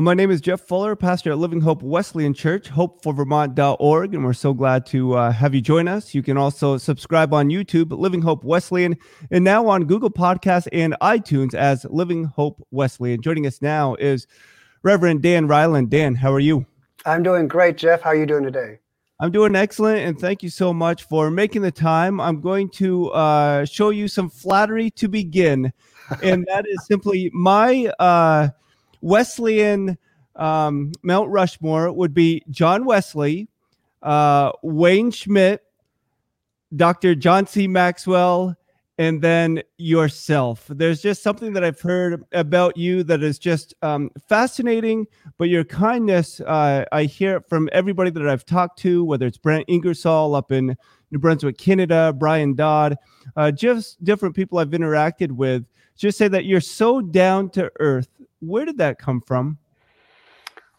Well, my name is Jeff Fuller, pastor at Living Hope Wesleyan Church, hopeforvermont.org, and we're so glad to uh, have you join us. You can also subscribe on YouTube, Living Hope Wesleyan, and now on Google Podcasts and iTunes as Living Hope Wesleyan. Joining us now is Reverend Dan Reiland. Dan, how are you? I'm doing great, Jeff. How are you doing today? I'm doing excellent, and thank you so much for making the time. I'm going to uh, show you some flattery to begin, and that is simply my uh, Wesleyan um, Mount Rushmore would be John Wesley, uh, Wayne Schmidt, Dr. John C. Maxwell, and then yourself. There's just something that I've heard about you that is just um, fascinating, but your kindness, uh, I hear it from everybody that I've talked to, whether it's Brent Ingersoll up in New Brunswick, Canada, Brian Dodd, uh, just different people I've interacted with, just say that you're so down to earth. Where did that come from?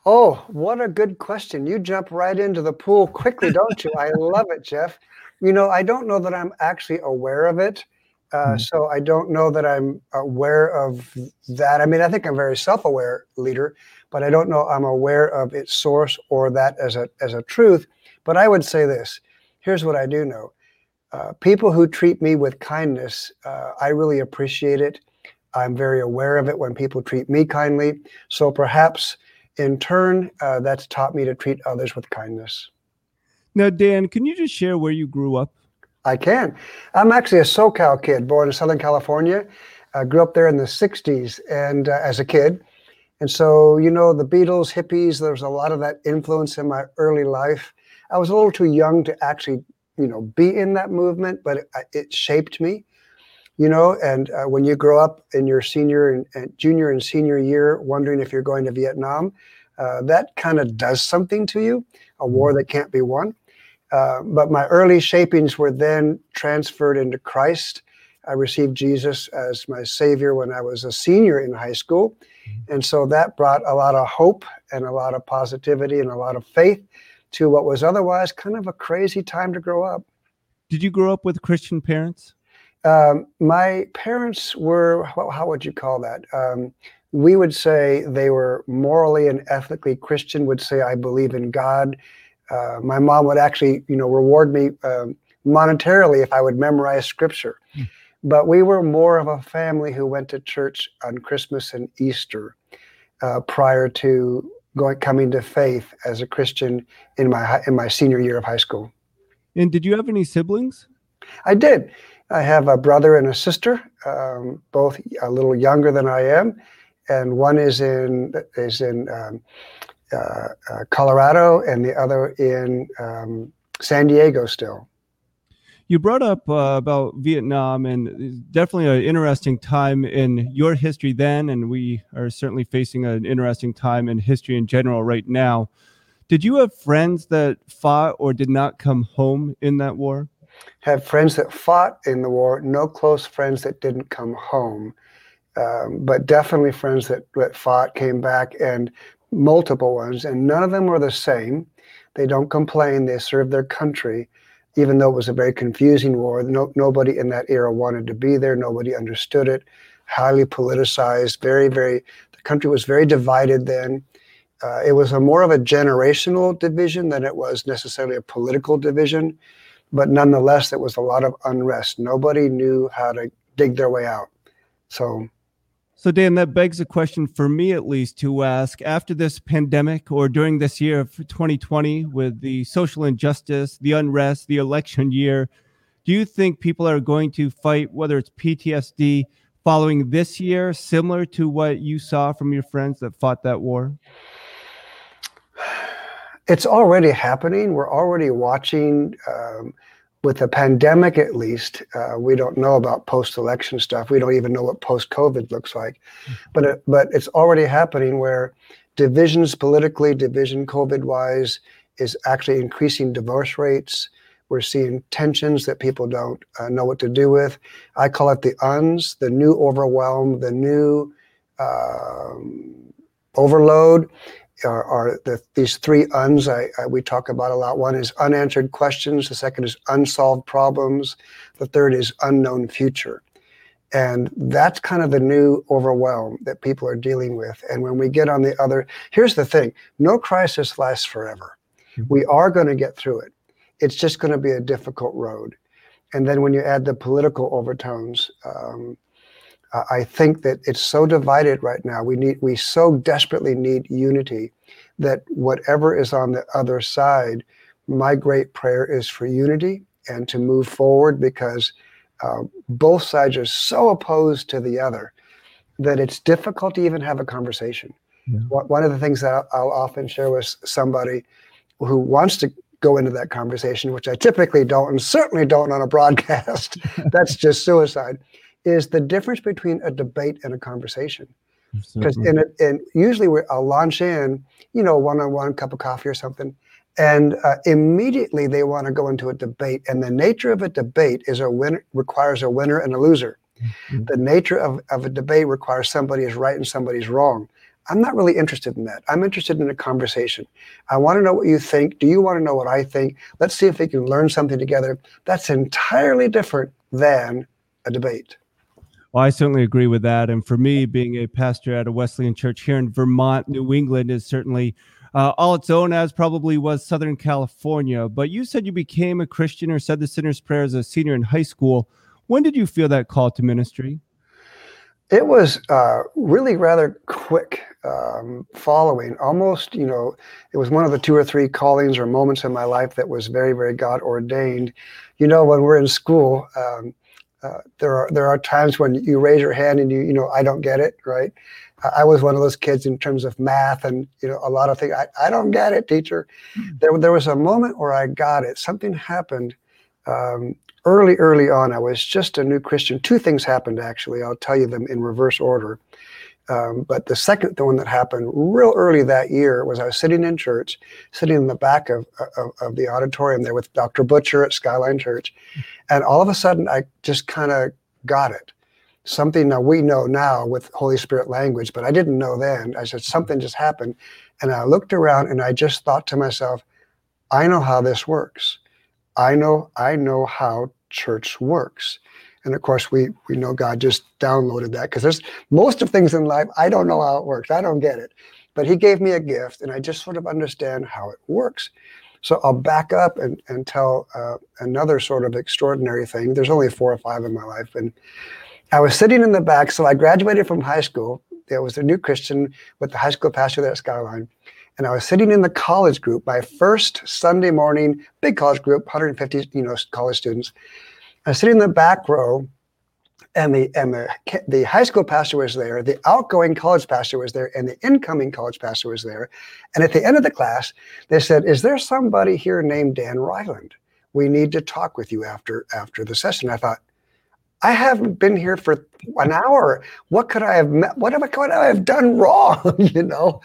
Oh, what a good question. You jump right into the pool quickly, don't you? I love it, Jeff. You know, I don't know that I'm actually aware of it. Uh, hmm. so I don't know that I'm aware of that. I mean, I think I'm a very self-aware leader, but I don't know I'm aware of its source or that as a as a truth. But I would say this: here's what I do know. Uh, people who treat me with kindness, uh, I really appreciate it. I'm very aware of it when people treat me kindly. So perhaps in turn, uh, that's taught me to treat others with kindness. Now, Dan, can you just share where you grew up? I can. I'm actually a SoCal kid, born in Southern California. I grew up there in the 60s and uh, as a kid. And so, you know, the Beatles, hippies, there was a lot of that influence in my early life. I was a little too young to actually, you know, be in that movement, but it, it shaped me, you know. And uh, when you grow up in your senior and, and, junior and senior year, wondering if you're going to Vietnam, uh, that kind of does something to you, a war that can't be won. Uh, but my early shapings were then transferred into Christ. I received Jesus as my Savior when I was a senior in high school. Mm-hmm. And so that brought a lot of hope and a lot of positivity and a lot of faith to what was otherwise kind of a crazy time to grow up. Did you grow up with Christian parents? Um, my parents were, how would you call that? Um, we would say they were morally and ethically Christian, would say, I believe in God uh, my mom would actually, you know, reward me um, monetarily if I would memorize scripture. Mm. But we were more of a family who went to church on Christmas and Easter uh, prior to going coming to faith as a Christian in my in my senior year of high school. And did you have any siblings? I did. I have a brother and a sister, um, both a little younger than I am, and one is in is in um, uh, uh, Colorado and the other in um, San Diego still. You brought up uh, about Vietnam, and definitely an interesting time in your history then, and we are certainly facing an interesting time in history in general right now. Did you have friends that fought or did not come home in that war? Had friends that fought in the war, no close friends that didn't come home. Um, but definitely friends that, that fought came back and multiple ones, and none of them were the same. They don't complain. They serve their country, even though it was a very confusing war. No, nobody in that era wanted to be there. Nobody understood it. Highly politicized. Very, very. The country was very divided then. Uh, it was a more of a generational division than it was necessarily a political division, but nonetheless, there was a lot of unrest. Nobody knew how to dig their way out. So so, Dan, that begs a question for me at least to ask after this pandemic or during this year of 2020 with the social injustice, the unrest, the election year, do you think people are going to fight, whether it's PTSD, following this year, similar to what you saw from your friends that fought that war? It's already happening. We're already watching. Um, with the pandemic at least, uh, we don't know about post-election stuff. We don't even know what post-COVID looks like, mm-hmm. but it, but it's already happening where divisions politically, division COVID-wise, is actually increasing divorce rates. We're seeing tensions that people don't uh, know what to do with. I call it the uns, the new overwhelm, the new um, overload are, are the, these three uns I, I, we talk about a lot. One is unanswered questions. The second is unsolved problems. The third is unknown future. And that's kind of the new overwhelm that people are dealing with. And when we get on the other, here's the thing no crisis lasts forever. Mm-hmm. We are going to get through it. It's just going to be a difficult road. And then when you add the political overtones, um, I think that it's so divided right now. We need, we so desperately need unity that whatever is on the other side, my great prayer is for unity and to move forward because uh, both sides are so opposed to the other that it's difficult to even have a conversation. Yeah. One of the things that I'll often share with somebody who wants to go into that conversation, which I typically don't, and certainly don't on a broadcast, that's just suicide, is the difference between a debate and a conversation. Because in it, and usually we, I'll launch in, you know, one-on-one cup of coffee or something, and uh, immediately they want to go into a debate. And the nature of a debate is a winner requires a winner and a loser. Mm-hmm. The nature of, of a debate requires somebody is right and somebody's wrong. I'm not really interested in that. I'm interested in a conversation. I want to know what you think. Do you want to know what I think? Let's see if we can learn something together. That's entirely different than a debate. Well, I certainly agree with that. And for me, being a pastor at a Wesleyan church here in Vermont, New England is certainly uh, all its own, as probably was Southern California. But you said you became a Christian or said the sinner's prayer as a senior in high school. When did you feel that call to ministry? It was uh, really rather quick um, following. Almost, you know, it was one of the two or three callings or moments in my life that was very, very God ordained. You know, when we're in school, um, uh, there are there are times when you raise your hand and you you know I don't get it right. I was one of those kids in terms of math and you know a lot of things. I, I don't get it, teacher. Mm-hmm. There there was a moment where I got it. Something happened um, early early on. I was just a new Christian. Two things happened actually. I'll tell you them in reverse order. Um, but the second one that happened real early that year was I was sitting in church, sitting in the back of, of, of the auditorium there with Dr. Butcher at Skyline Church. And all of a sudden, I just kind of got it. Something that we know now with Holy Spirit language, but I didn't know then. I said, something just happened. And I looked around and I just thought to myself, I know how this works. I know, I know how church works. And of course, we we know God just downloaded that because there's most of things in life I don't know how it works. I don't get it, but He gave me a gift, and I just sort of understand how it works. So I'll back up and and tell uh, another sort of extraordinary thing. There's only four or five in my life, and I was sitting in the back. So I graduated from high school. There was a new Christian with the high school pastor there at Skyline. And I was sitting in the college group, my first Sunday morning, big college group, 150, you know, college students. I was sitting in the back row, and the and the the high school pastor was there, the outgoing college pastor was there, and the incoming college pastor was there. And at the end of the class, they said, "Is there somebody here named Dan Reiland? We need to talk with you after after the session." I thought, I haven't been here for an hour. What could I have met? What have I, could I have done wrong? you know.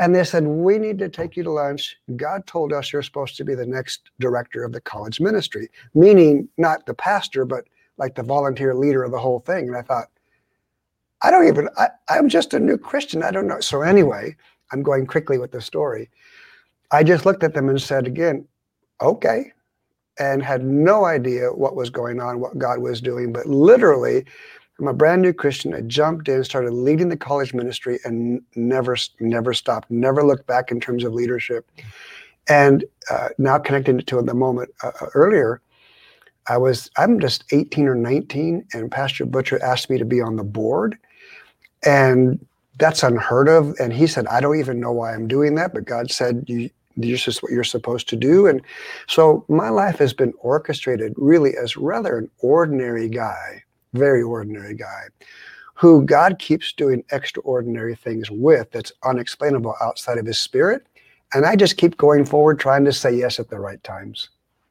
And they said, We need to take you to lunch. God told us you're supposed to be the next director of the college ministry, meaning not the pastor, but like the volunteer leader of the whole thing. And I thought, I don't even, I, I'm just a new Christian. I don't know. So, anyway, I'm going quickly with the story. I just looked at them and said again, okay, and had no idea what was going on, what God was doing. But literally, I'm a brand new Christian. I jumped in, started leading the college ministry, and never, never stopped. Never looked back in terms of leadership. And uh, now connecting it to the moment uh, uh earlier, I was I'm just 18 or 19, and Pastor Butcher asked me to be on the board, and that's unheard of. And he said, I don't even know why I'm doing that, but God said you. This is what you're supposed to do. And so my life has been orchestrated really as rather an ordinary guy very ordinary guy who God keeps doing extraordinary things with that's unexplainable outside of his spirit. And I just keep going forward trying to say yes at the right times.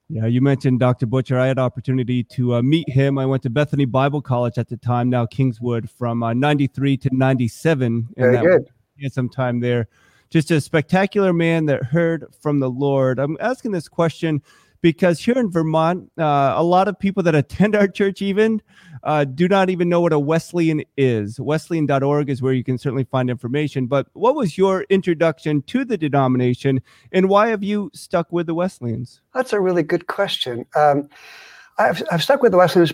Yeah, you mentioned Dr. Butcher. I had opportunity to uh, meet him. I went to Bethany Bible College at the time, now Kingswood, from uh, 93 to 97. Very good. Had some time there. Just a spectacular man that heard from the Lord. I'm asking this question because here in Vermont, uh, a lot of people that attend our church even uh, do not even know what a Wesleyan is. Wesleyan.org is where you can certainly find information. But what was your introduction to the denomination, and why have you stuck with the Wesleyans? That's a really good question. Um, I've, I've stuck with the Wesleyans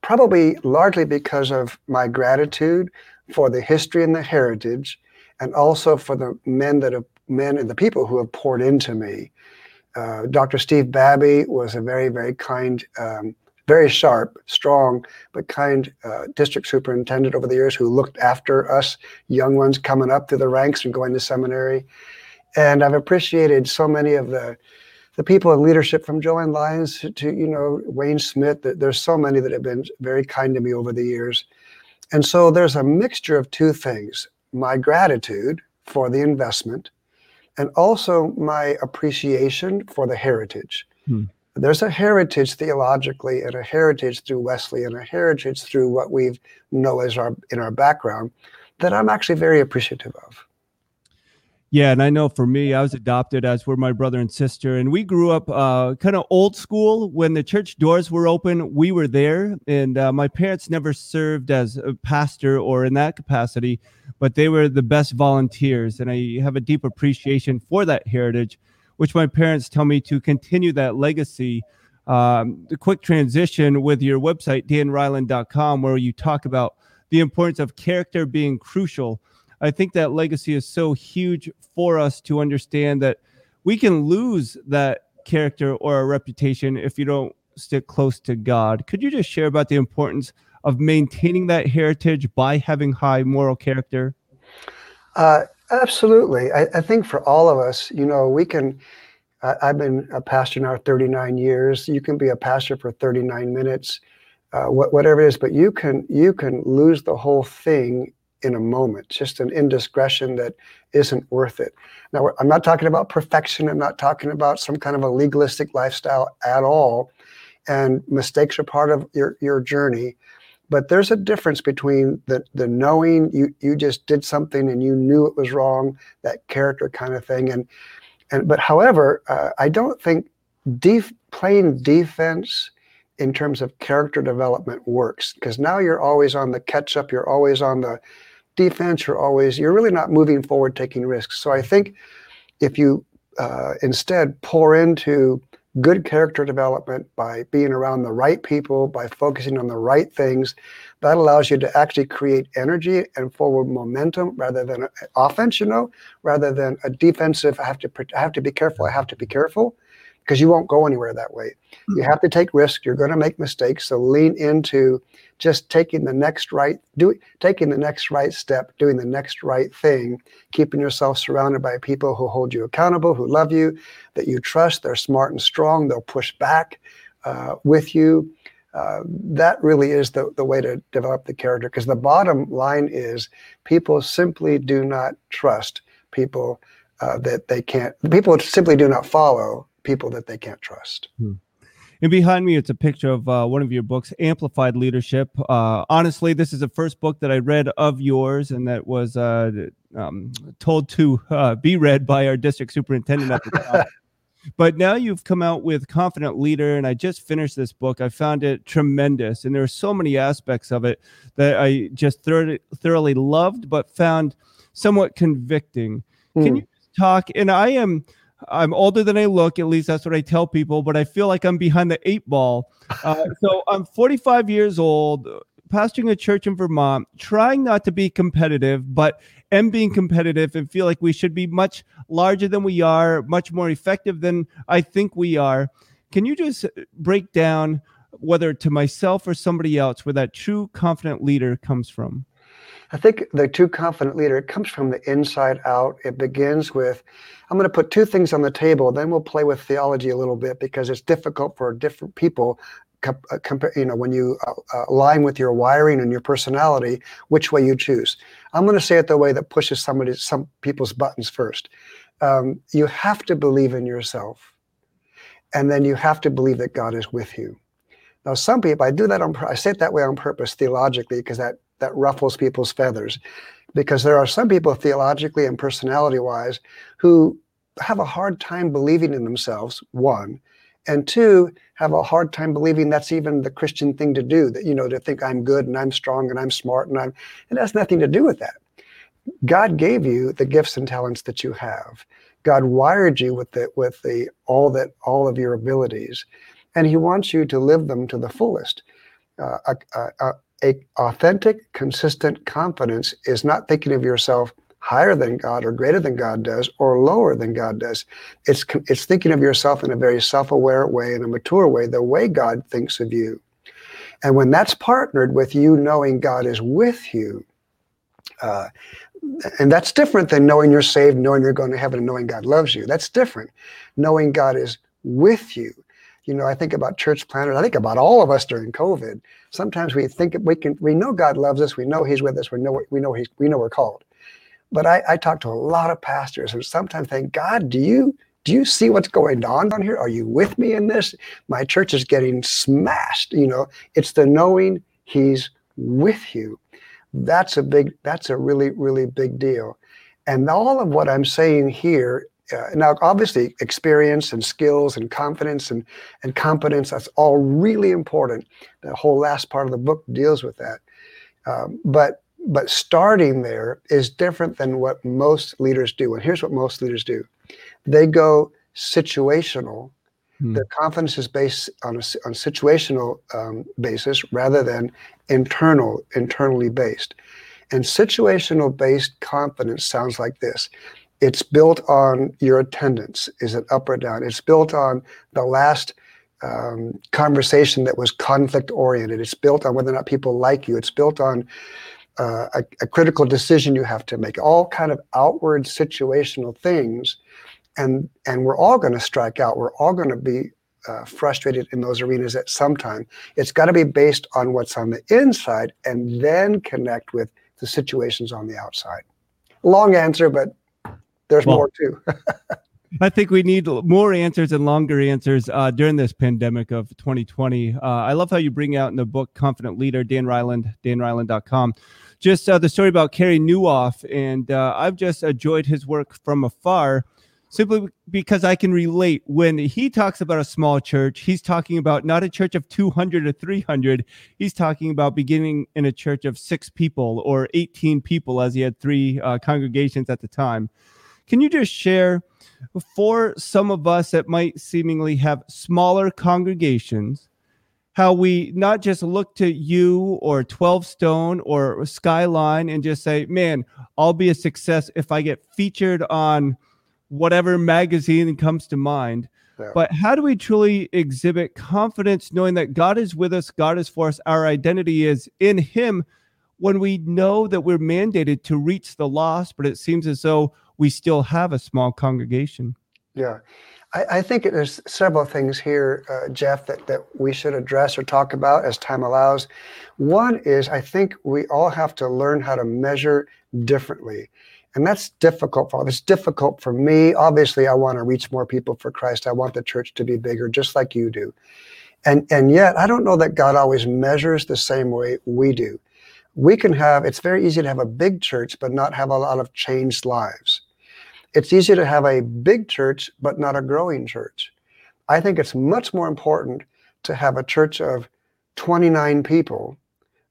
probably largely because of my gratitude for the history and the heritage, and also for the men that have men and the people who have poured into me. Uh, Dr. Steve Babby was a very, very kind, um, very sharp, strong, but kind uh, district superintendent over the years who looked after us young ones coming up through the ranks and going to seminary. And I've appreciated so many of the the people in leadership from Joanne Lyons to, to you know Wayne Schmidt. There's so many that have been very kind to me over the years. And so there's a mixture of two things my gratitude for the investment and also my appreciation for the heritage. Hmm. There's a heritage theologically and a heritage through Wesley and a heritage through what we know as our in our background that I'm actually very appreciative of. Yeah, and I know for me, I was adopted as were my brother and sister, and we grew up uh, kind of old school. When the church doors were open, we were there, and uh, my parents never served as a pastor or in that capacity, but they were the best volunteers, and I have a deep appreciation for that heritage, which my parents tell me to continue that legacy. Um, the quick transition with your website, danreiland.com, where you talk about the importance of character being crucial I think that legacy is so huge for us to understand that we can lose that character or a reputation if you don't stick close to God. Could you just share about the importance of maintaining that heritage by having high moral character? Uh, absolutely. I, I, think for all of us, you know, we can. I, I've been a pastor now 39 years. You can be a pastor for 39 minutes, uh, whatever it is, but you can you can lose the whole thing in a moment, just an indiscretion that isn't worth it. Now, I'm not talking about perfection. I'm not talking about some kind of a legalistic lifestyle at all. And mistakes are part of your, your journey. But there's a difference between the, the knowing you, you just did something and you knew it was wrong, that character kind of thing. And, and but however, uh, I don't think def, playing defense in terms of character development works because now you're always on the catch up, you're always on the defense, you're always, you're really not moving forward, taking risks. So I think if you uh, instead pour into good character development by being around the right people, by focusing on the right things, that allows you to actually create energy and forward momentum rather than offense, you know, rather than a defensive, I have to, I have to be careful, I have to be careful because you won't go anywhere that way. You mm-hmm. have to take risks. You're going to make mistakes. So lean into just taking the next right, do taking the next right step, doing the next right thing, keeping yourself surrounded by people who hold you accountable, who love you, that you trust. They're smart and strong. They'll push back uh, with you. Uh, that really is the, the way to develop the character because the bottom line is people simply do not trust people uh, that they can't, people simply do not follow people that they can't trust. Hmm. And behind me, it's a picture of uh, one of your books, Amplified Leadership. Uh, honestly, this is the first book that I read of yours, and that was uh, um, told to uh, be read by our district superintendent at the time. but now you've come out with Confident Leader, and I just finished this book. I found it tremendous, and there are so many aspects of it that I just thoroughly, thoroughly loved, but found somewhat convicting. Mm. Can hmm. you talk? And I am I'm older than I look. At least that's what I tell people. But I feel like I'm behind the eight ball. Uh, so I'm 45 years old, pastoring a church in Vermont, trying not to be competitive, but am being competitive and feel like we should be much larger than we are, much more effective than I think we are. Can you just break down whether to myself or somebody else where that true confident leader comes from? I think the too confident leader, it comes from the inside out. It begins with, I'm going to put two things on the table, then we'll play with theology a little bit because it's difficult for different people. Uh, you know, when you uh, uh, align with your wiring and your personality, which way you choose. I'm going to say it the way that pushes somebody, some people's buttons first. Um, you have to believe in yourself, and then you have to believe that God is with you. Now, some people, I do that on, I say it that way on purpose theologically because that that ruffles people's feathers. Because there are some people theologically and personality wise who have a hard time believing in themselves one and two have a hard time believing that's even the christian thing to do that you know to think i'm good and i'm strong and i'm smart and i'm it has nothing to do with that. God gave you the gifts and talents that you have. God wired you with the with the all that all of your abilities. And he wants you to live them to the fullest. Uh, a, a, a authentic, consistent confidence is not thinking of yourself higher than God or greater than God does or lower than God does. It's it's thinking of yourself in a very self-aware way, in a mature way, the way God thinks of you. And when that's partnered with you knowing God is with you, uh, and that's different than knowing you're saved, knowing you're going to heaven, and knowing God loves you. That's different. Knowing God is with you. You know, I think about church planners. I think about all of us during COVID. Sometimes we think we can, we know God loves us. We know He's with us. We know we know He's we know we're called. But I, I talk to a lot of pastors who sometimes think, God, do you do you see what's going on down here? Are you with me in this? My church is getting smashed. You know, it's the knowing He's with you. That's a big. That's a really really big deal. And all of what I'm saying here uh, now obviously experience and skills and confidence and, and competence that's all really important. The whole last part of the book deals with that. Um, but but starting there is different than what most leaders do. And here's what most leaders do. They go situational. Hmm. their confidence is based on a on situational um, basis rather than internal internally based. And situational based confidence sounds like this it's built on your attendance. Is it up or down? It's built on the last um, conversation that was conflict oriented. It's built on whether or not people like you. It's built on uh, a, a, critical decision you have to make. All kind of outward situational things, and and we're all going to strike out. We're all going to be uh, frustrated in those arenas at some time. It's got to be based on what's on the inside, and then connect with the situations on the outside. Long answer, but there's well, more too. I think we need more answers and longer answers uh, during this pandemic of 2020. Uh, I love how you bring out in the book Confident Leader, Dan Reiland, danreiland.com, just uh, the story about Carey Nieuwhof. And uh, I've just enjoyed his work from afar simply because I can relate. When he talks about a small church, he's talking about not a church of 200 or 300. He's talking about beginning in a church of six people or 18 people, as he had three uh, congregations at the time. Can you just share for some of us that might seemingly have smaller congregations, how we not just look to you or 12Stone or Skyline and just say, man, I'll be a success if I get featured on whatever magazine comes to mind. Yeah. But how do we truly exhibit confidence knowing that God is with us, God is for us, our identity is in Him when we know that we're mandated to reach the lost, but it seems as though we still have a small congregation. Yeah. I, I think there's several things here, uh, Jeff, that, that we should address or talk about as time allows. One is I think we all have to learn how to measure differently. And that's difficult for it's difficult for me. Obviously, I want to reach more people for Christ. I want the church to be bigger, just like you do. And and yet I don't know that God always measures the same way we do. We can have, it's very easy to have a big church, but not have a lot of changed lives. It's easy to have a big church, but not a growing church. I think it's much more important to have a church of 29 people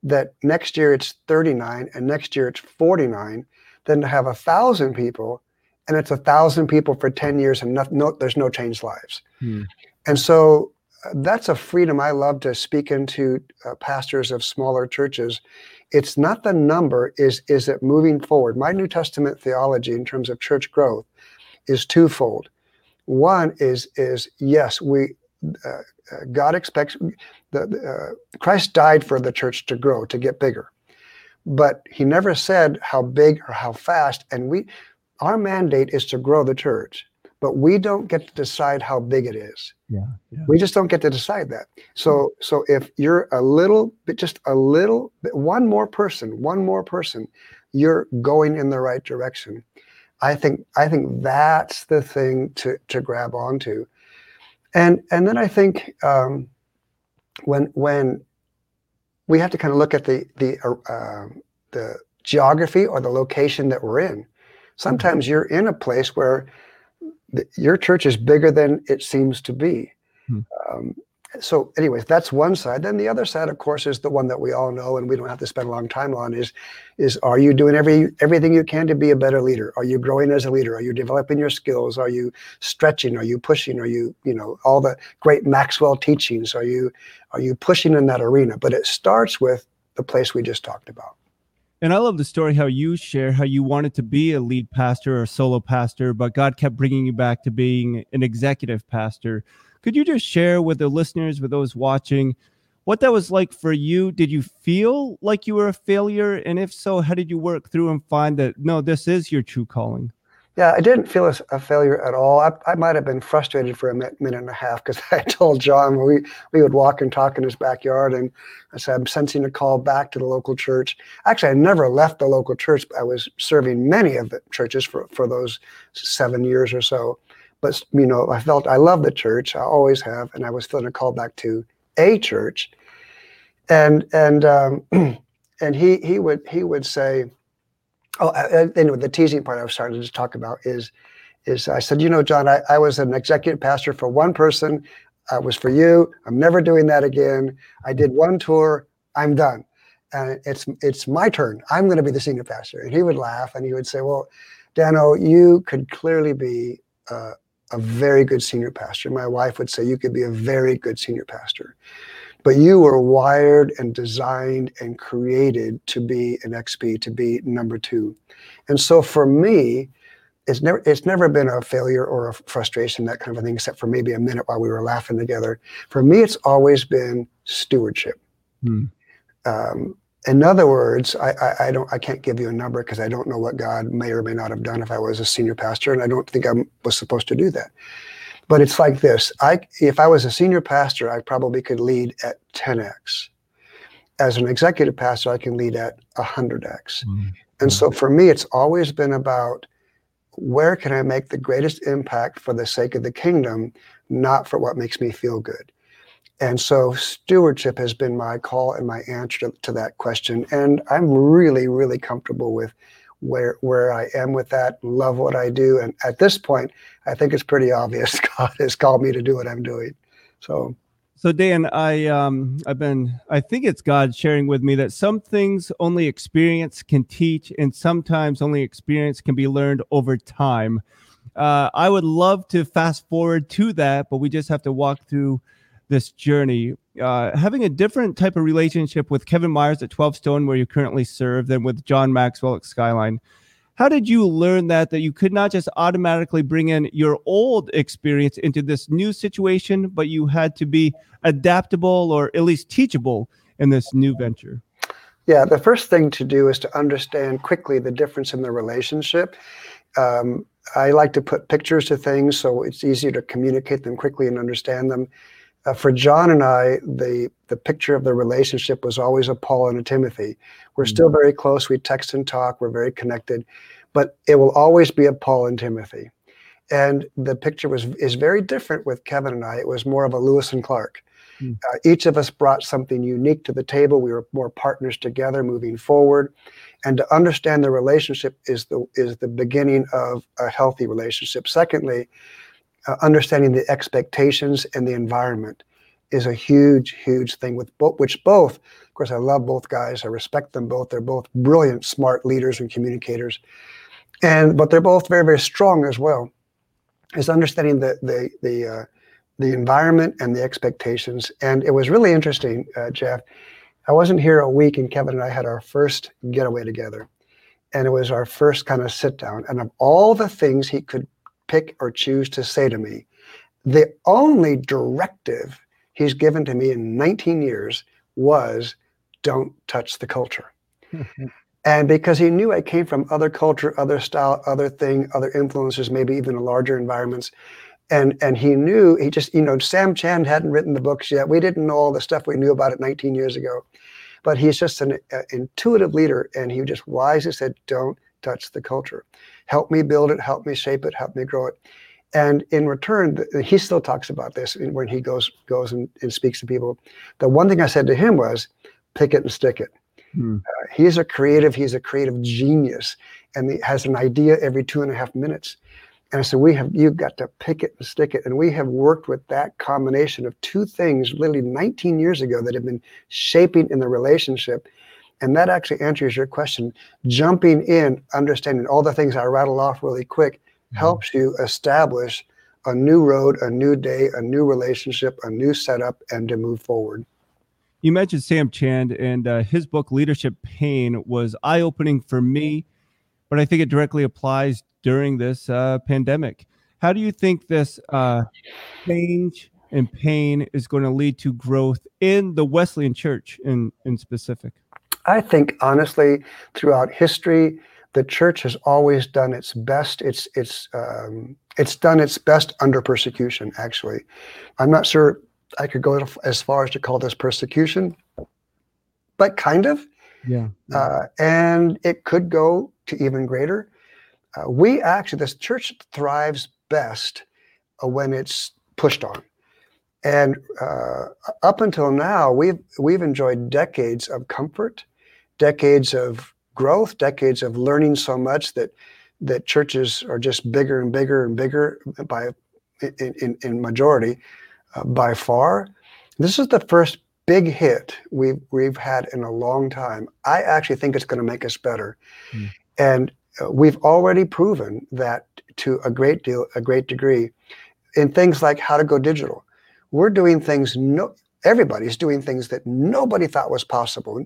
that next year it's 39 and next year it's 49 than to have a thousand people and it's a thousand people for 10 years and no, no there's no changed lives. Hmm. And so uh, that's a freedom I love to speak into uh, pastors of smaller churches it's not the number is is it moving forward? My new testament theology in terms of church growth is twofold. One is is yes we uh, uh god expects the uh, christ died for the church to grow to get bigger. But he never said how big or how fast and we our mandate is to grow the church but we don't get to decide how big it is. Yeah, yeah, We just don't get to decide that. So so if you're a little bit just a little bit one more person, one more person, you're going in the right direction. I think I think that's the thing to to grab onto. And and then I think um, when when we have to kind of look at the the uh, the geography or the location that we're in. Sometimes mm-hmm. you're in a place where your church is bigger than it seems to be. Hmm. Um, so anyways that's one side. Then the other side of course is the one that we all know and we don't have to spend a long time on is is are you doing every everything you can to be a better leader? Are you growing as a leader? Are you developing your skills? Are you stretching? Are you pushing? Are you you know all the great maxwell teachings? Are you are you pushing in that arena? But it starts with the place we just talked about and I love the story how you share how you wanted to be a lead pastor or solo pastor, but God kept bringing you back to being an executive pastor. Could you just share with the listeners, with those watching, what that was like for you? Did you feel like you were a failure? And if so, how did you work through and find that no, this is your true calling? Yeah, I didn't feel a, failure at all. I, I might have been frustrated for a minute, minute and a half because I told John we we would walk and talk in his backyard, and I said I'm sensing a call back to the local church. Actually, I never left the local church. I was serving many of the churches for for those seven years or so, but you know, I felt I love the church. I always have, and I was feeling a call back to a church. And and um, and he he would he would say, oh, anyway, the teasing part I was starting to talk about is is I said, you know, John, I, I was an executive pastor for one person. I was for you. I'm never doing that again. I did one tour. I'm done. And it's it's my turn. I'm going to be the senior pastor. And he would laugh and he would say, well, Dano, you could clearly be uh, a very good senior pastor. My wife would say you could be a very good senior pastor. But you were wired and designed and created to be an XP, to be number two. And so for me, it's never it's never been a failure or a frustration, that kind of a thing, except for maybe a minute while we were laughing together. For me, it's always been stewardship. Hmm. Um, in other words, I, I, I, don't I can't give you a number because I don't know what God may or may not have done if I was a senior pastor, and I don't think I was supposed to do that. But it's like this: I if I was a senior pastor, I probably could lead at 10x. As an executive pastor, I can lead at 100x. Mm-hmm. And so for me, it's always been about where can I make the greatest impact for the sake of the kingdom, not for what makes me feel good. And so stewardship has been my call and my answer to, to, that question. And I'm really, really comfortable with where where I am with that, love what I do. And at this point, I think it's pretty obvious God has called me to do what I'm doing. So so Dan, I um I've been I think it's God sharing with me that some things only experience can teach and sometimes only experience can be learned over time. Uh, I would love to fast forward to that, but we just have to walk through this journey. Uh, having a different type of relationship with Kevin Myers at 12Stone, where you currently serve, than with John Maxwell at Skyline. How did you learn that that you could not just automatically bring in your old experience into this new situation, but you had to be adaptable or at least teachable in this new venture? Yeah, the first thing to do is to understand quickly the difference in the relationship. Um, I like to put pictures to things so it's easier to communicate them quickly and understand them uh, for John and I, the the picture of the relationship was always a Paul and a Timothy. We're mm-hmm. still very close. We text and talk. We're very connected, but it will always be a Paul and Timothy. And the picture was is very different with Kevin and I. It was more of a Lewis and Clark. Mm-hmm. Uh, each of us brought something unique to the table. We were more partners together, moving forward. And to understand the relationship is the is the beginning of a healthy relationship. Secondly, uh, understanding the expectations and the environment is a huge, huge thing with both, which both, of course, I love both guys. I respect them both. They're both brilliant, smart leaders and communicators. And, but they're both very, very strong as well, is understanding the, the, the, uh, the environment and the expectations. And it was really interesting, uh, Jeff. I wasn't here a week and Kevin and I had our first getaway together. And it was our first kind of sit down. And of all the things he could pick or choose to say to me. The only directive he's given to me in 19 years was don't touch the culture. and because he knew I came from other culture, other style, other thing, other influences, maybe even larger environments. And and he knew he just, you know, Sam Chand hadn't written the books yet. We didn't know all the stuff we knew about it 19 years ago. But he's just an uh, intuitive leader and he just wisely said, don't touch the culture. Help me build it, help me shape it, help me grow it. And in return, he still talks about this when he goes goes and, and speaks to people. The one thing I said to him was, pick it and stick it. Hmm. Uh, he's a creative. He's a creative genius, and he has an idea every two and a half minutes. And I said, we have, you've got to pick it and stick it. And we have worked with that combination of two things literally 19 years ago that have been shaping in the relationship. And that actually answers your question. Jumping in, understanding all the things I rattle off really quick mm-hmm. helps you establish a new road, a new day, a new relationship, a new setup, and to move forward. You mentioned Sam Chand, and uh, his book, Leadership Pain, was eye opening for me, but I think it directly applies during this uh, pandemic. How do you think this uh, change and pain is going to lead to growth in the Wesleyan Church in, in specific? I think, honestly, throughout history, the church has always done its best. It's it's um, it's done its best under persecution. Actually, I'm not sure I could go as far as to call this persecution, but kind of. Yeah. Uh, and it could go to even greater. Uh, we actually, this church thrives best uh, when it's pushed on. And uh, up until now, we've we've enjoyed decades of comfort, decades of growth, decades of learning so much that that churches are just bigger and bigger and bigger by in, in, in majority uh, by far. This is the first big hit we've we've had in a long time. I actually think it's going to make us better, mm. and uh, we've already proven that to a great deal, a great degree, in things like how to go digital. We're doing things no everybody's doing things that nobody thought was possible.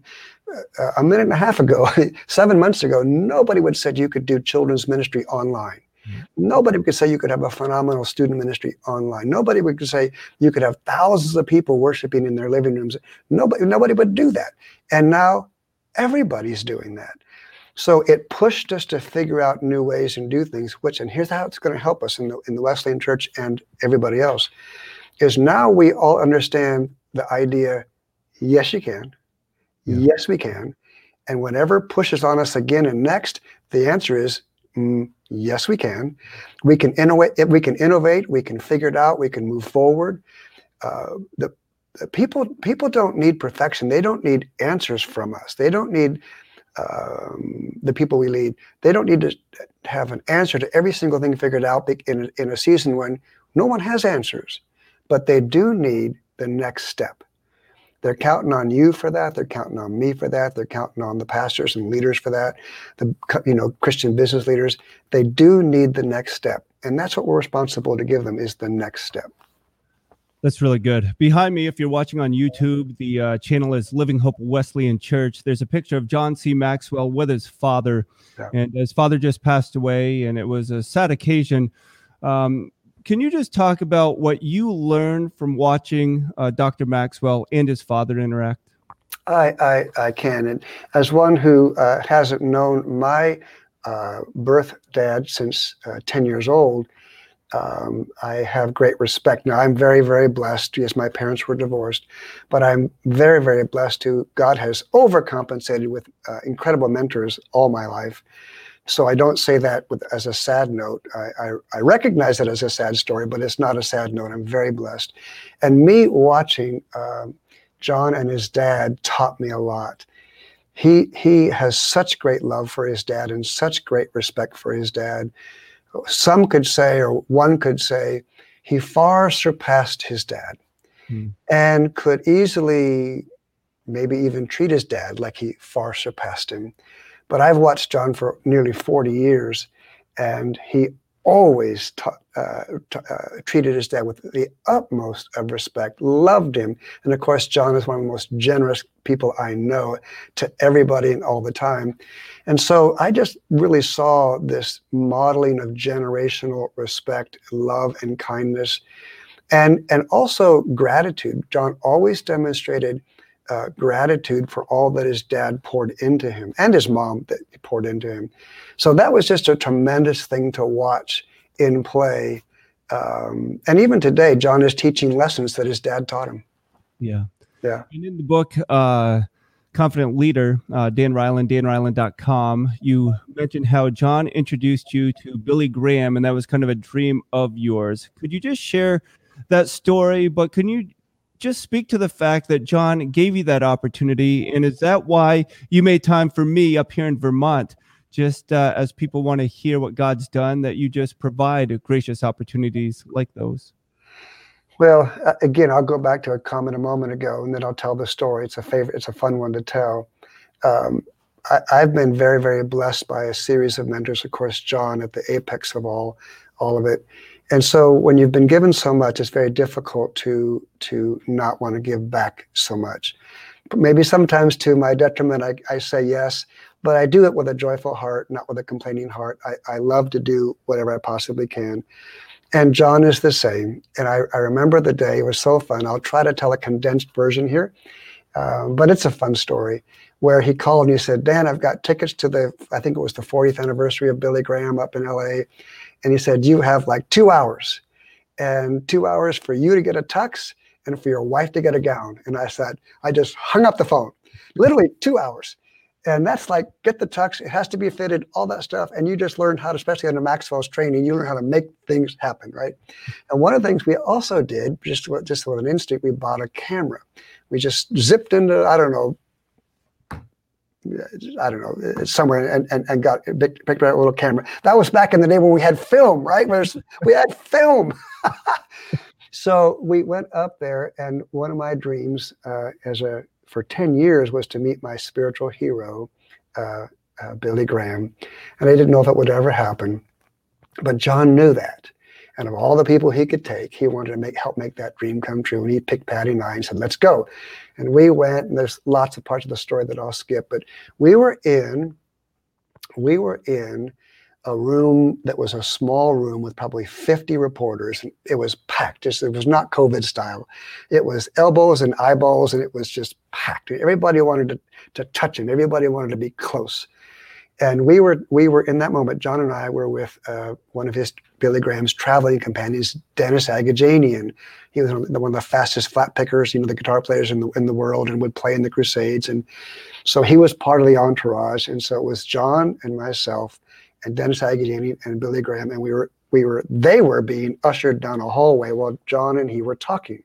Uh, a minute and a half ago, seven months ago, nobody would have said you could do children's ministry online. Mm-hmm. Nobody could say you could have a phenomenal student ministry online. Nobody would say you could have thousands of people worshiping in their living rooms. Nobody, nobody would do that. And now everybody's doing that. So it pushed us to figure out new ways and do things, which, and here's how it's going to help us in the, in the Wesleyan Church and everybody else, is now we all understand the idea yes, you can. Yeah. Yes, we can. And whenever pushes on us again and next, the answer is mm, yes, we can. We can innovate. We can innovate. We can figure it out. We can move forward. Uh, the, the people people don't need perfection. They don't need answers from us. They don't need um, the people we lead. They don't need to have an answer to every single thing figured out in in a season when no one has answers, but they do need the next step. They're counting on you for that. They're counting on me for that. They're counting on the pastors and leaders for that. The you know Christian business leaders. They do need the next step, and that's what we're responsible to give them is the next step. That's really good. Behind me, if you're watching on YouTube, the uh, channel is Living Hope Wesleyan Church. There's a picture of John C. Maxwell with his father, yeah. and his father just passed away, and it was a sad occasion. Um, can you just talk about what you learned from watching uh, Dr. Maxwell and his father interact? I, I, I can. And as one who uh, hasn't known my uh, birth dad since uh, 10 years old, um, I have great respect. Now, I'm very, very blessed. Yes, my parents were divorced, but I'm very, very blessed to God has overcompensated with uh, incredible mentors all my life. So I don't say that with, as a sad note. I, I, I, recognize it as a sad story, but it's not a sad note. I'm very blessed. And me watching um, John and his dad taught me a lot. He, he has such great love for his dad and such great respect for his dad. Some could say, or one could say, he far surpassed his dad hmm. and could easily maybe even treat his dad like he far surpassed him. But I've watched John for nearly 40 years, and he always uh, t- uh, treated his dad with the utmost of respect, loved him. And of course, John is one of the most generous people I know to everybody and all the time. And so I just really saw this modeling of generational respect, love, and kindness. And, and also gratitude. John always demonstrated uh, gratitude for all that his dad poured into him and his mom that poured into him. So that was just a tremendous thing to watch in play. Um, and even today, John is teaching lessons that his dad taught him. Yeah. Yeah. And in the book, uh, Confident Leader, uh, Dan Reiland, danreiland.com, you mentioned how John introduced you to Billy Graham, and that was kind of a dream of yours. Could you just share that story? But can you just speak to the fact that John gave you that opportunity. And is that why you made time for me up here in Vermont just uh, as people want to hear what God's done, that you just provide gracious opportunities like those? Well, again, I'll go back to a comment a moment ago, and then I'll tell the story. It's a favorite. It's a fun one to tell. Um, I, have been very, very blessed by a series of mentors. Of course, John at the apex of all, all of it. And so, when you've been given so much, it's very difficult to to not want to give back so much. But Maybe sometimes to my detriment, I, I say yes, but I do it with a joyful heart, not with a complaining heart. I, I love to do whatever I possibly can. And John is the same. And I, I remember the day, it was so fun. I'll try to tell a condensed version here, um, but it's a fun story where he called and he said, Dan, I've got tickets to the, I think it was the 40th anniversary of Billy Graham up in LA. And he said, You have like two hours and two hours for you to get a tux and for your wife to get a gown. And I said, I just hung up the phone, literally two hours. And that's like get the tux. It has to be fitted, all that stuff. And you just learn how to, especially under Maxwell's training, you learn how to make things happen, right? And one of the things we also did, just just with an instinct, we bought a camera. We just zipped into, I don't know, I don't know, somewhere and, and, and got picked up a little camera. That was back in the day when we had film, right? Where's, we had film. so we went up there, and one of my dreams uh, as a for 10 years was to meet my spiritual hero, uh, uh, Billy Graham. And I didn't know if it would ever happen. But John knew that. And of all the people he could take, he wanted to make help make that dream come true. And he picked Patty and I and said, let's go. And we went, and there's lots of parts of the story that I'll skip, but we were in, we were in a room that was a small room with probably 50 reporters. And it was packed. Just, it was not COVID style. It was elbows and eyeballs, and it was just packed. Everybody wanted to, to touch him. Everybody wanted to be close. And we were we were in that moment. John and I were with uh, one of his Billy Graham's traveling companions, Dennis Agajanian. He was one of the fastest flat pickers, you know, the guitar players in the in the world, and would play in the Crusades. And so he was part of the entourage. And so it was John and myself and Dennis Agajanian and Billy Graham, and we were we were they were being ushered down a hallway while John and he were talking.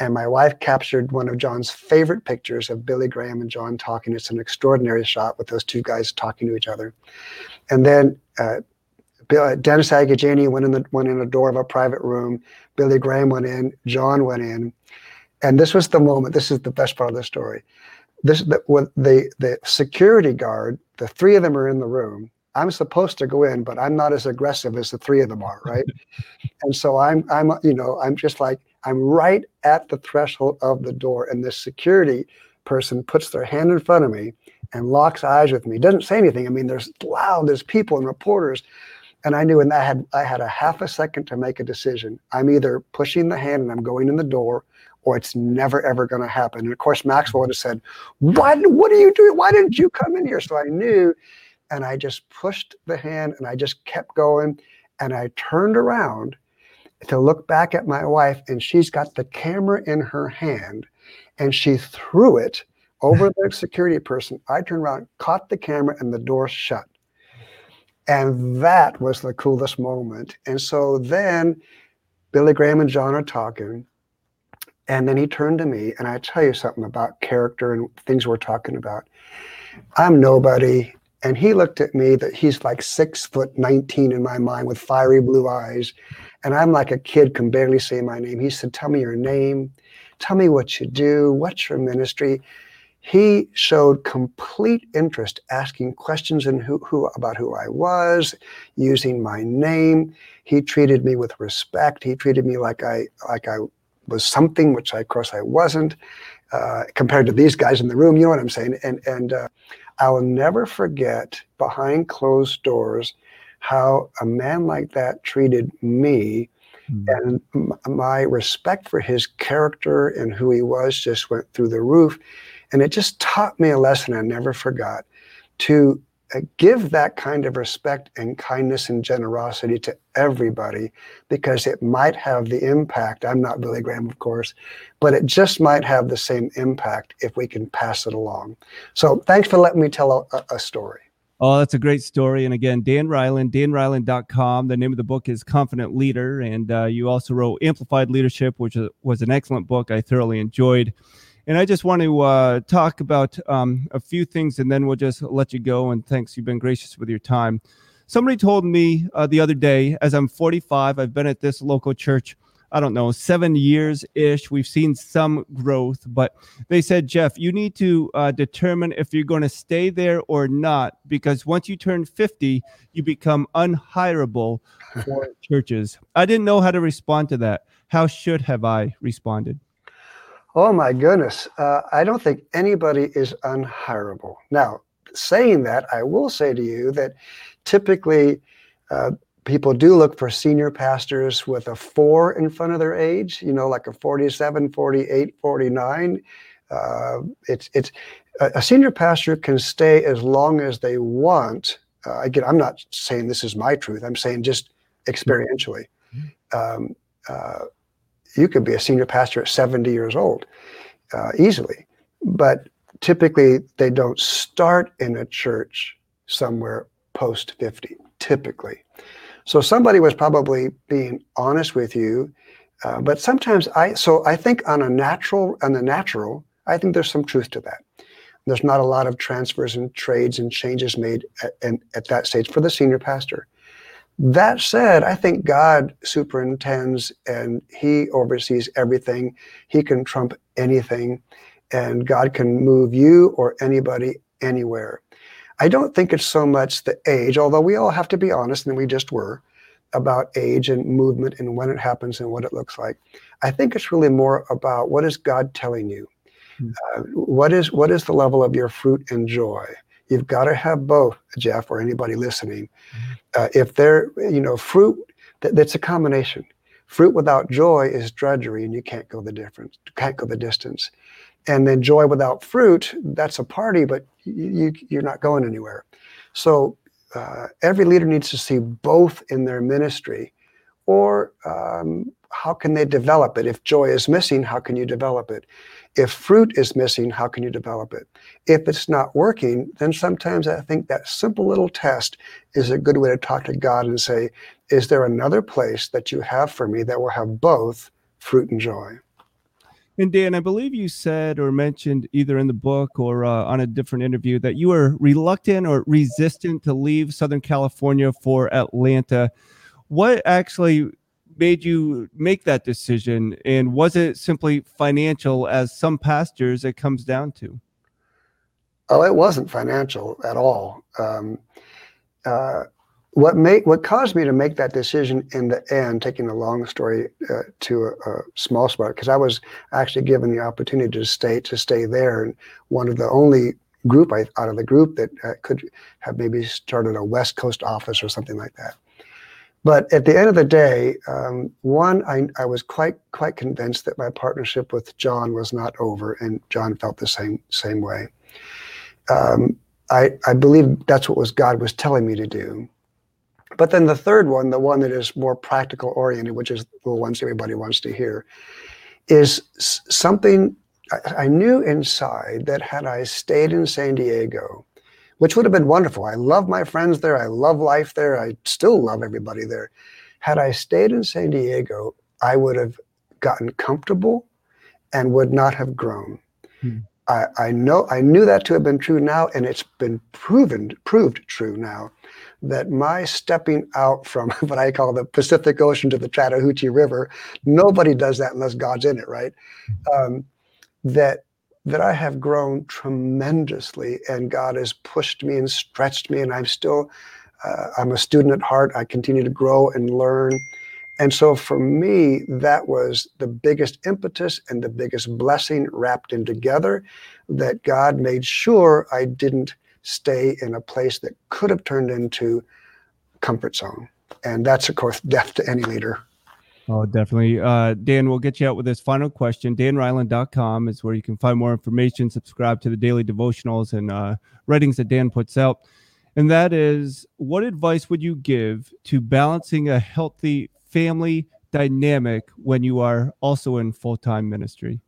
And my wife captured one of John's favorite pictures of Billy Graham and John talking. It's an extraordinary shot with those two guys talking to each other. And then uh, Dennis Agajanian went in the went in the door of a private room. Billy Graham went in. John went in. And this was the moment. This is the best part of the story. This the, the the security guard. The three of them are in the room I'm supposed to go in, but I'm not as aggressive as the three of them are, right? and so I'm, I'm, you know, I'm just like I'm right at the threshold of the door, and this security person puts their hand in front of me and locks eyes with me. Doesn't say anything. I mean, there's loud, there's people and reporters, and I knew, and I had, I had a half a second to make a decision. I'm either pushing the hand and I'm going in the door, or it's never ever going to happen. And of course, Maxwell would have said, "What? What are you doing? Why didn't you come in here?" So I knew and I just pushed the hand and I just kept going. And I turned around to look back at my wife, and she's got the camera in her hand and she threw it over the security person. I turned around, caught the camera, and the door shut. And that was the coolest moment. And so then Billy Graham and John are talking. And then he turned to me, and I tell you something about character and things we're talking about. I'm nobody. And he looked at me that he's like six foot 19 in my mind with fiery blue eyes. And I'm like a kid, can barely say my name. He said, Tell me your name. Tell me what you do. What's your ministry? He showed complete interest asking questions in who, who about who I was, using my name. He treated me with respect. He treated me like I like I was something, which I, of course I wasn't, uh, compared to these guys in the room. You know what I'm saying? And and uh, I will never forget behind closed doors how a man like that treated me. Mm-hmm. And m- my respect for his character and who he was just went through the roof. And it just taught me a lesson I never forgot to uh, give that kind of respect and kindness and generosity to everybody because it might have the impact. I'm not Billy Graham, of course, but it just might have the same impact if we can pass it along. So thanks for letting me tell a, a story. Oh, that's a great story. And again, Dan Reiland, danreiland.com. The name of the book is Confident Leader. And uh, you also wrote Amplified Leadership, which was an excellent book I thoroughly enjoyed. And I just want to uh, talk about um, a few things and then we'll just let you go. And thanks, you've been gracious with your time. Somebody told me uh, the other day, as I'm 45, I've been at this local church I don't know, seven years ish. We've seen some growth, but they said, Jeff, you need to uh, determine if you're going to stay there or not, because once you turn 50, you become unhireable for churches. I didn't know how to respond to that. How should have I responded? Oh my goodness. Uh, I don't think anybody is unhireable. Now, saying that, I will say to you that typically uh, people do look for senior pastors with a four in front of their age, you know, like a 47, 48, 49. Uh, it's it's a, a, senior pastor can stay as long as they want. Uh, again, I'm not saying this is my truth. I'm saying just experientially. Um, uh, you could be a senior pastor at 70 years old uh, easily, but typically they don't start in a church somewhere post 50, typically. So somebody was probably being honest with you. Uh, but sometimes I, so I think on a natural, on the natural, I think there's some truth to that. There's not a lot of transfers and trades and changes made at, at that stage for the senior pastor. That said, I think God superintends and he oversees everything. He can trump anything and God can move you or anybody anywhere. I don't think it's so much the age, although we all have to be honest, and we just were, about age and movement and when it happens and what it looks like. I think it's really more about what is God telling you? Mm. Uh, what is what is the level of your fruit and joy? You've got to have both, Jeff, or anybody listening. Mm. Uh, if they're, you know, fruit, that, that's a combination. Fruit without joy is drudgery, and you can't go the difference, can't go the distance and then joy without fruit that's a party but you, you're not going anywhere so uh, every leader needs to see both in their ministry or um, how can they develop it? If joy is missing how can you develop it? If fruit is missing how can you develop it? If it's not working then sometimes i think that simple little test is a good way to talk to god and say is there another place that you have for me that will have both fruit and joy? And Dan, I believe you said or mentioned either in the book or uh, on a different interview that you were reluctant or resistant to leave Southern California for Atlanta. What actually made you make that decision? And was it simply financial, as some pastors it comes down to? Oh, it wasn't financial at all. Um, uh, what made what caused me to make that decision in the end, taking a long story uh, to a, a, small spot, because I was actually given the opportunity to stay to stay there, and one of the only group I, out of the group that uh, could have maybe started a West Coast office or something like that. But at the end of the day, um, one, I, I was quite quite convinced that my partnership with John was not over, and John felt the same same way. Um, I I believe that's what was God was telling me to do but then the third one, the one that is more practical oriented, which is the ones everybody wants to hear, is something I, I knew inside that had I stayed in San Diego, which would have been wonderful. I love my friends there. I love life there. I still love everybody there. Had I stayed in San Diego, I would have gotten comfortable and would not have grown. Hmm. I, I know I knew that to have been true now, and it's been proven proved true now that my stepping out from what I call the Pacific Ocean to the Chattahoochee River, nobody does that unless God's in it, right? Um, that that I have grown tremendously, and God has pushed me and stretched me, and I'm still uh, I'm a student at heart. I continue to grow and learn. And so for me, that was the biggest impetus and the biggest blessing wrapped in together that God made sure I didn't stay in a place that could have turned into comfort zone. And that's, of course, death to any leader. Oh, definitely. Uh, Dan, we'll get you out with this final question. danreiland.com is where you can find more information, subscribe to the daily devotionals and uh, writings that Dan puts out. And that is what advice would you give to balancing a healthy family dynamic when you are also in full time ministry?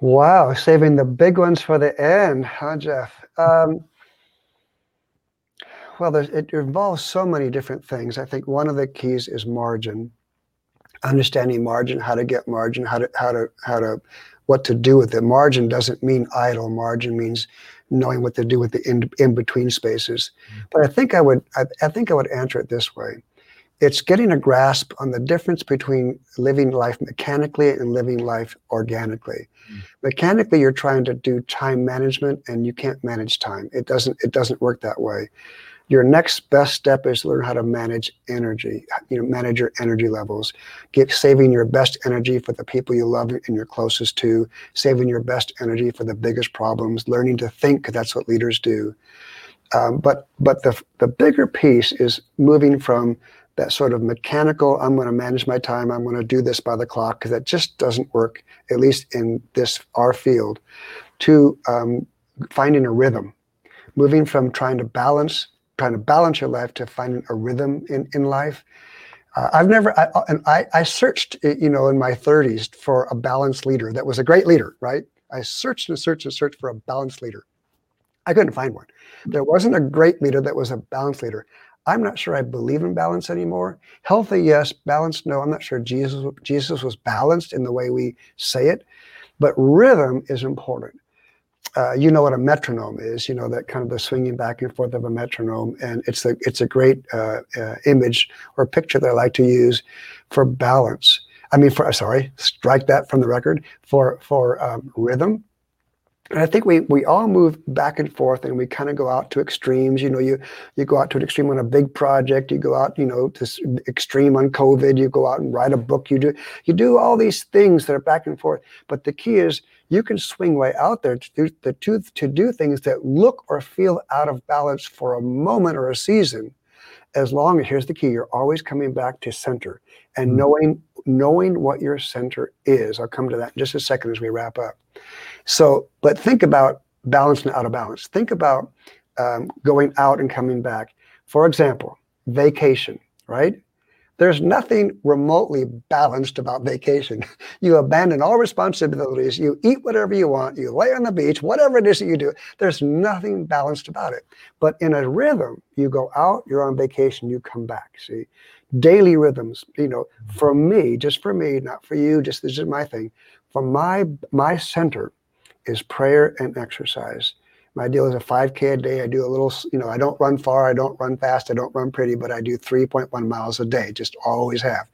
Wow, saving the big ones for the end, huh, Jeff? Um, well, it involves so many different things. I think one of the keys is margin. understanding margin, how to get margin, how to how to how to what to do with it. Margin doesn't mean idle. Margin means knowing what to do with the in, in between spaces. Mm-hmm. But I think I would I, I think I would answer it this way. It's getting a grasp on the difference between living life mechanically and living life organically. Mm. Mechanically, you're trying to do time management and you can't manage time. It doesn't it doesn't work that way your next best step is learn how to manage energy you know manage your energy levels. Get saving your best energy for the people you love and you're closest to. Saving your best energy for the biggest problems. Learning to think because that's what leaders do. Um, but but the the bigger piece is moving from that sort of mechanical i'm going to manage my time i'm going to do this by the clock because that just doesn't work at least in this our field to um, finding a rhythm. Moving from trying to balance trying to balance your life to finding a rhythm in, in life. Uh, I've never, I, and I, I searched, you know, in my 30s for a balanced leader that was a great leader, right? I searched and searched and searched for a balanced leader. I couldn't find one. There wasn't a great leader that was a balanced leader. I'm not sure I believe in balance anymore. Healthy, yes. Balanced, no. I'm not sure Jesus Jesus was balanced in the way we say it, but rhythm is important uh, you know what a metronome is, you know, that kind of the swinging back and forth of a metronome. And it's a, it's a great uh, uh, image or picture that I like to use for balance. I mean, for, sorry, strike that from the record for, for um, rhythm. And I think we we all move back and forth, and we kind of go out to extremes. You know, you you go out to an extreme on a big project. You go out, you know, to extreme on COVID. You go out and write a book. You do you do all these things that are back and forth. But the key is you can swing way out there to do the to, to do things that look or feel out of balance for a moment or a season. As long as here's the key, you're always coming back to center and mm-hmm. knowing knowing what your center is. I'll come to that in just a second as we wrap up. So, but think about balance and out of balance. Think about um, going out and coming back. For example, vacation, right? There's nothing remotely balanced about vacation. You abandon all responsibilities. You eat whatever you want. You lay on the beach, whatever it is that you do. There's nothing balanced about it. But in a rhythm, you go out, you're on vacation, you come back. See, daily rhythms. You know, for me, just for me, not for you. Just this is my thing. For my my center, is prayer and exercise. My deal is a 5K a day. I do a little, you know, I don't run far, I don't run fast, I don't run pretty, but I do 3.1 miles a day, just always have.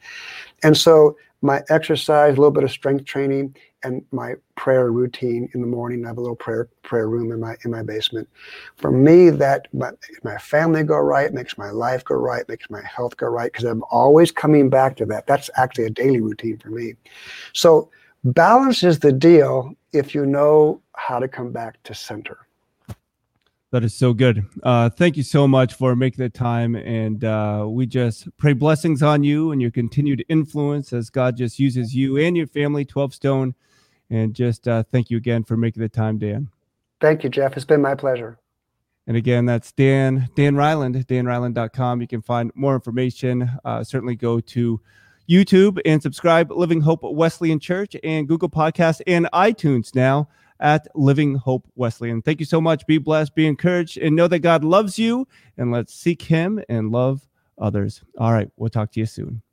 And so my exercise, a little bit of strength training, and my prayer routine in the morning. I have a little prayer prayer room in my in my basement. For me, that my, my family go right, makes my life go right, makes my health go right, because I'm always coming back to that. That's actually a daily routine for me. So balance is the deal if you know how to come back to center. That is so good. Uh, thank you so much for making the time. And uh, we just pray blessings on you and your continued influence as God just uses you and your family, 12Stone. And just uh, thank you again for making the time, Dan. Thank you, Jeff. It's been my pleasure. And again, that's Dan, Dan Reiland, danreiland.com. You can find more information. Uh, certainly go to YouTube and subscribe Living Hope Wesleyan Church and Google Podcast and iTunes now at Living Hope Wesleyan. Thank you so much. Be blessed, be encouraged, and know that God loves you. And let's seek Him and love others. All right, we'll talk to you soon.